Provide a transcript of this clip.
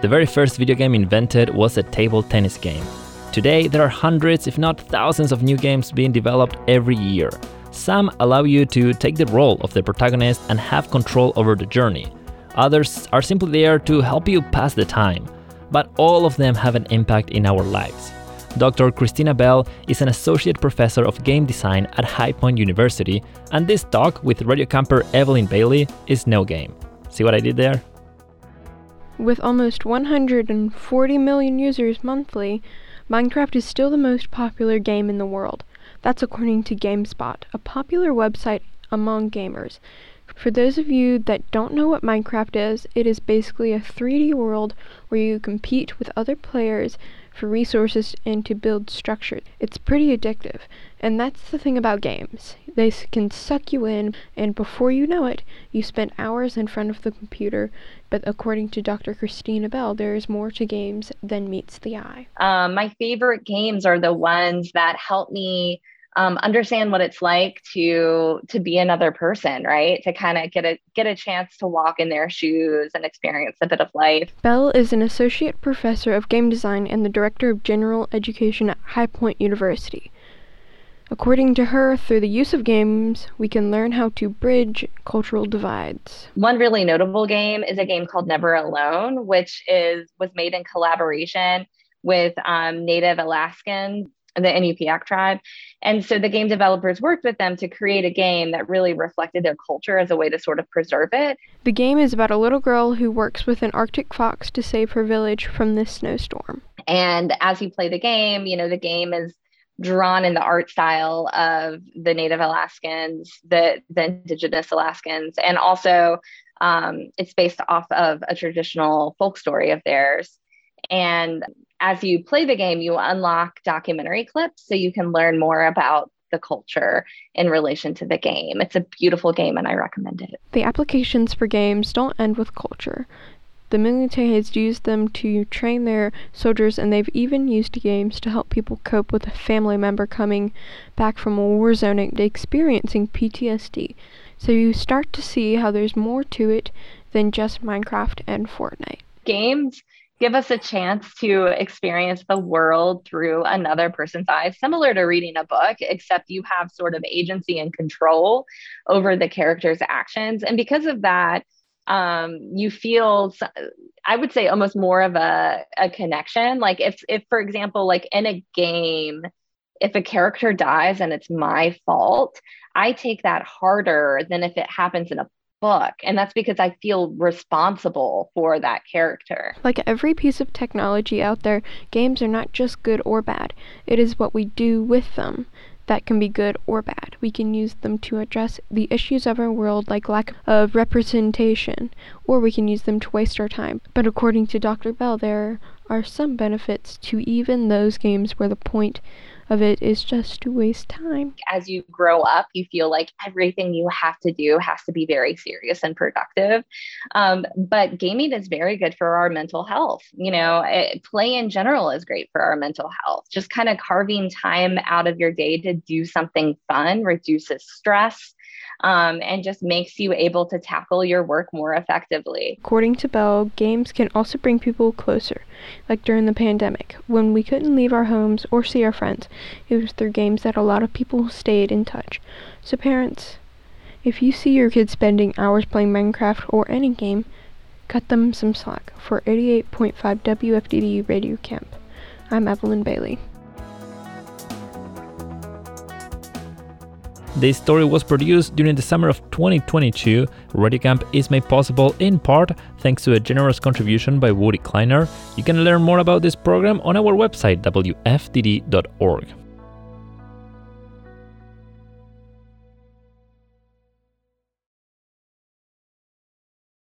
The very first video game invented was a table tennis game. Today, there are hundreds, if not thousands, of new games being developed every year. Some allow you to take the role of the protagonist and have control over the journey. Others are simply there to help you pass the time. But all of them have an impact in our lives. Dr. Kristina Bell is an associate professor of game design at High Point University, and this talk with radio camper Evelyn Bailey is no game. See what I did there? With almost 140 million users monthly, Minecraft is still the most popular game in the world. That's according to GameSpot, a popular website among gamers. For those of you that don't know what Minecraft is, it is basically a 3D world where you compete with other players for resources and to build structures. It's pretty addictive. And that's the thing about games. They can suck you in, and before you know it, you spend hours in front of the computer. But according to Dr. Kristina Bell, there is more to games than meets the eye. Um, my favorite games are the ones that help me um, understand what it's like to to be another person right? To kind of get a get a chance to walk in their shoes and experience a bit of life. Bell is an associate professor of game design and the director of general education at high point university. According to her, through the use of games, we can learn how to bridge cultural divides. One really notable game is a game called Never Alone, which is was made in collaboration with um, Native Alaskans the Inupiaq tribe. And so the game developers worked with them to create a game that really reflected their culture as a way to sort of preserve it. The game is about a little girl who works with an Arctic fox to save her village from this snowstorm. And as you play the game, you know, the game is drawn in the art style of the Native Alaskans, the, the indigenous Alaskans, and also um, it's based off of a traditional folk story of theirs. And as you play the game, you unlock documentary clips so you can learn more about the culture in relation to the game. It's a beautiful game and I recommend it. The applications for games don't end with culture. The military has used them to train their soldiers, and they've even used games to help people cope with a family member coming back from a war zone and experiencing PTSD. So you start to see how there's more to it than just Minecraft and Fortnite. Games give us a chance to experience the world through another person's eyes, similar to reading a book, except you have sort of agency and control over the character's actions. And because of that, um, you feel i would say almost more of a, a connection like if if for example like in a game if a character dies and it's my fault i take that harder than if it happens in a book. And that's because I feel responsible for that character. Like every piece of technology out there, games are not just good or bad, it is what we do with them that can be good or bad. We can use them to address the issues of our world, like lack of representation, or we can use them to waste our time. But according to Dr. Bell, there are some benefits to even those games where the point of it is just to waste time. As you grow up, you feel like everything you have to do has to be very serious and productive. Um, but gaming is very good for our mental health. You know, it, play in general is great for our mental health. Just kind of carving time out of your day to do something fun reduces stress um, and just makes you able to tackle your work more effectively. According to Bell, games can also bring people closer, like during the pandemic, when we couldn't leave our homes or see our friends. It was through games that a lot of people stayed in touch. So, parents, if you see your kids spending hours playing Minecraft or any game, cut them some slack. For 88.5 WFDD Radio Camp, I'm Evelyn Bailey. This story was produced during the summer of 2022. RadioCamp is made possible in part thanks to a generous contribution by Woody Kleiner. You can learn more about this program on our website, wfdd.org.